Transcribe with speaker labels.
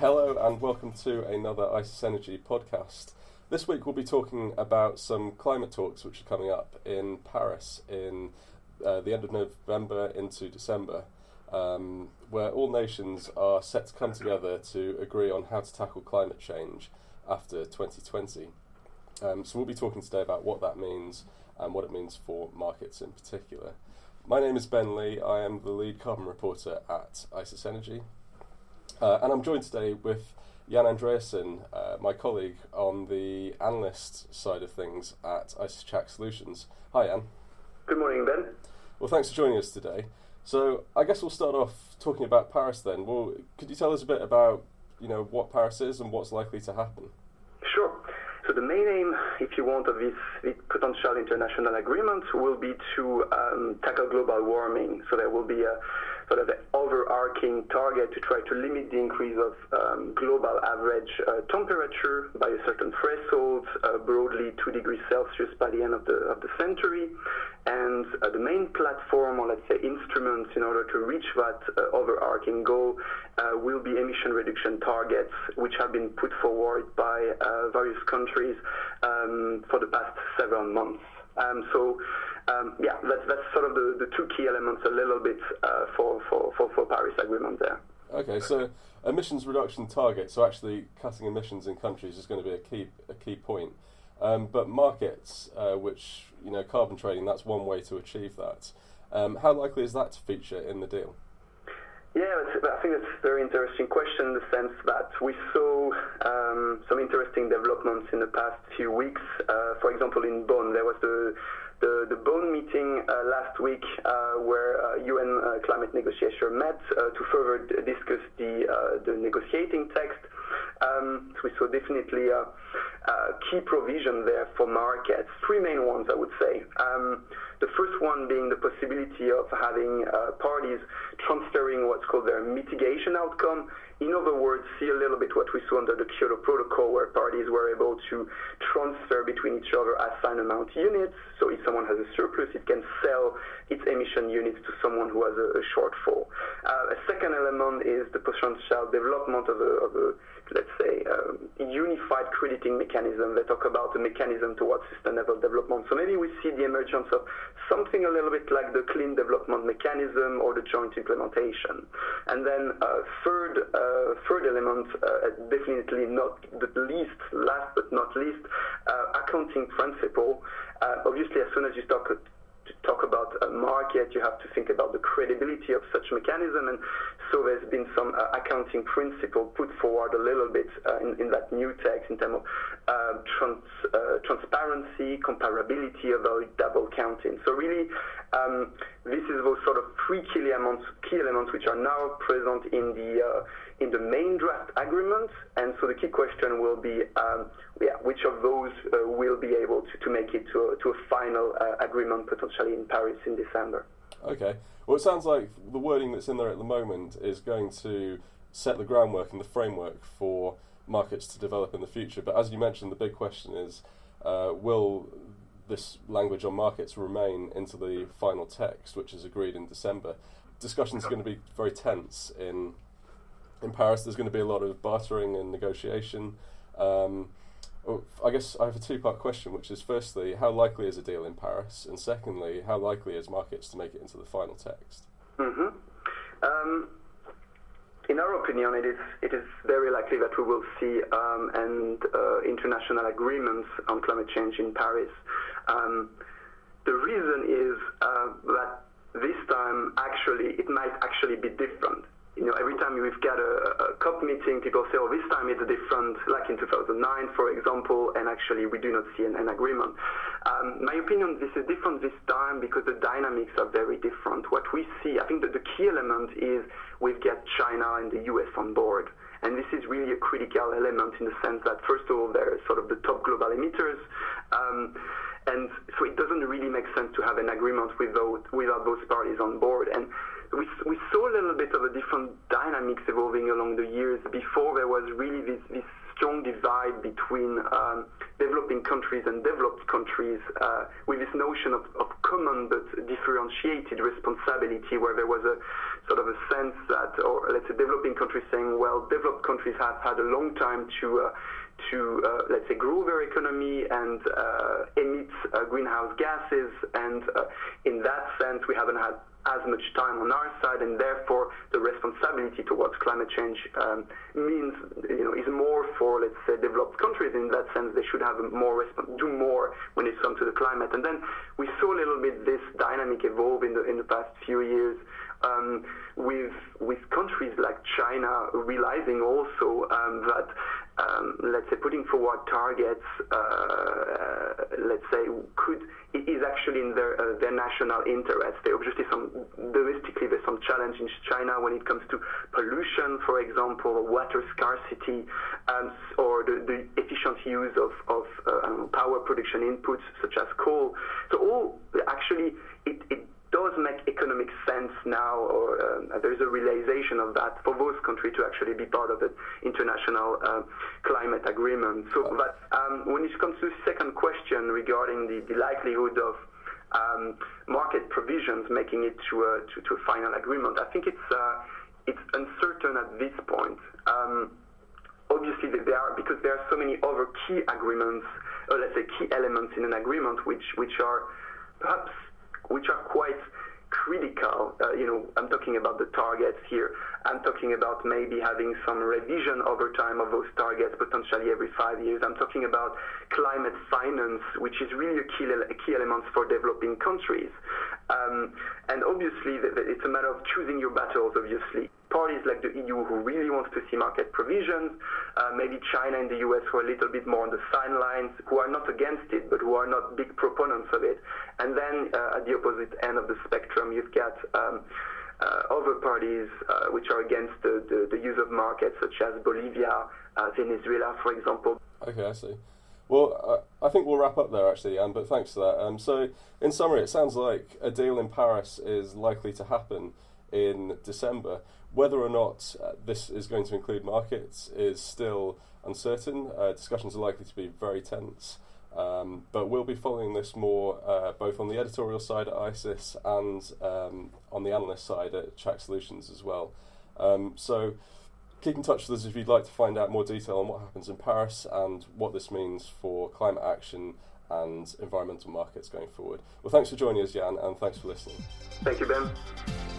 Speaker 1: Hello and welcome to another ICIS Energy podcast. This week we'll be talking about some climate talks which are coming up in Paris in uh, the end of November into December, um, where all nations are set to come together to agree on how to tackle climate change after 2020. Um, so we'll be talking today about what that means and what it means for markets in particular. My name is Ben Lee. I am the lead carbon reporter at ICIS Energy. Uh, and I'm joined today with Jan Andreasen, uh, my colleague on the analyst side of things at ICIS Tschach Solutions. Hi, Jan.
Speaker 2: Good morning, Ben.
Speaker 1: Well, thanks for joining us today. So, I guess we'll start off talking about Paris then. Well, could you tell us a bit about, you know, what Paris is and what's likely to happen?
Speaker 2: Sure. So the main aim, if you want, of this, this potential international agreement will be to um, tackle global warming. So there will be a sort of overarching target to try to limit the increase of um, global average uh, temperature by a certain threshold, uh, broadly 2 degrees Celsius by the end of the, of the century. And uh, the main platform, or let's say instruments, in order to reach that uh, overarching goal uh, will be emission reduction targets, which have been put forward by uh, various countries um, for the past several months. Um, so um, yeah, that's, that's sort of the, the two key elements a little bit uh, for, for, for, for Paris Agreement there.
Speaker 1: Okay, so emissions reduction targets, so actually cutting emissions in countries is going to be a key, a key point. Um, but markets, uh, which, you know, carbon trading, that's one way to achieve that. Um, how likely is that to feature in the deal?
Speaker 2: Yeah, I think it's a very interesting question in the sense that we saw um, some interesting developments in the past few weeks. Uh, for example, in Bonn, there was the the, the Bonn meeting uh, last week uh, where uh, UN uh, climate negotiator met uh, to further discuss the, uh, the negotiating text. Um, so we saw definitely a, a, key provision there for markets, three main ones I would say. Um, the first one being the possibility of having parties transferring what's called their mitigation outcome in other words, see a little bit what we saw under the Kyoto Protocol, where parties were able to transfer between each other assigned amount units. So if someone has a surplus, it can sell its emission units to someone who has a, a shortfall. Uh, a second element is the potential development of a, of a let's say, um, unified crediting mechanism. They talk about a mechanism towards sustainable development. So maybe we see the emergence of something a little bit like the clean development mechanism or the joint implementation. And then uh, third, uh, third element, uh, definitely not the least, last but not least, uh, accounting principle. Uh, obviously, as soon as you start talk about a market, you have to think about the credibility of such mechanism. And so there's been some uh, accounting principle put forward a little bit uh, in, in, that new text in terms of uh, trans, uh, transparency, comparability, about double counting. So really, um, this is those sort of three key elements, key elements which are now present in the uh, in the main draft agreement. And so the key question will be, um, yeah, which of those uh, will be able to, to make it to a, to a final agreement potentially in Paris in December.
Speaker 1: Okay. Well, it sounds like the wording that's in there at the moment is going to set the groundwork and the framework for markets to develop in the future. But as you mentioned, the big question is uh, will this language on markets remain into the final text, which is agreed in December? Discussions are going to be very tense in in Paris, there's going to be a lot of bartering and negotiation. Um, oh, I guess I have a two part question, which is firstly, how likely is a deal in Paris? And secondly, how likely is markets to make it into the final text?
Speaker 2: Mm-hmm. Um, in our opinion, it is it is very likely that we will see um, and uh, international agreements on climate change in Paris. Um, the reason is uh, that this time, actually, it might actually be different you know, every time we've got a, a COP meeting, people say, oh, this time it's different, like in 2009, for example, and actually we do not see an, an agreement. Um, my opinion, this is different this time because the dynamics are very different. What we see, I think that the key element is we've got China and the US on board. And this is really a critical element in the sense that, first of all, they're sort of the top global emitters. Um, and so it doesn't really make sense to have an agreement without, without those parties on board. And we, we saw a little bit of a different dynamics evolving along the years. Before there was really this, this strong divide between um, developing countries and developed countries uh, with this notion of, of common but differentiated responsibility where there was a sort of a sense that, or let's say developing countries saying, well, developed countries have had a long time to uh, to, uh, let's say, grow their economy and uh, greenhouse gases. And uh, in that sense, we haven't had as much time on our side, and therefore the responsibility towards climate change um, means, you know, is more for, let's say, developed countries. In that sense, they should have more do more when it comes to the climate. And then we saw a little bit this dynamic evolve in the in the past few years. Um, with with countries like China realizing also um, that um, let's say putting forward targets, uh, let's say could is actually in their uh, their national interest. There obviously some domestically there's some challenge in China when it comes to pollution, for example, or water scarcity, um, or the, the, efficient use of of uh, power production inputs such as coal. So all actually it, it does make economic sense now, or uh, there is a realization of that for those countries to actually be part of the international uh, climate agreement. So that um, when it comes to second regarding the, the likelihood of um, market provisions making it to a, to, to a final agreement, I think it's uh, it's uncertain at this point. Um, obviously, there are because there are so many other key agreements, or let's say key elements in an agreement, which which are perhaps which are quite critical. Uh, you know, I'm talking about the targets here. I'm talking about maybe having some revision over time of those targets, potentially every five years. I'm talking about climate finance, which is really a key, key element for developing countries. Um, and obviously, it's a matter of choosing your battles, obviously parties like the EU who really wants to see market provisions, uh, maybe China and the US who are a little bit more on the sidelines, who are not against it, but who are not big proponents of it. And then uh, at the opposite end of the spectrum, you've got um, uh, other parties uh, which are against the, the, the, use of markets, such as Bolivia, uh, Venezuela, for example.
Speaker 1: Okay, I see. Well, uh, I think we'll wrap up there actually, but thanks for that. Um, so, in summary, it sounds like a deal in Paris is likely to happen in December. Whether or not uh, this is going to include markets is still uncertain. Uh, discussions are likely to be very tense. Um, but we'll be following this more uh, both on the editorial side at ICIS and um, on the analyst side at Tschach Solutions as well. Um, so keep in touch with us if you'd like to find out more detail on what happens in Paris and what this means for climate action and environmental markets going forward. Well, thanks for joining us, Jan, and thanks for listening.
Speaker 2: Thank you, Ben.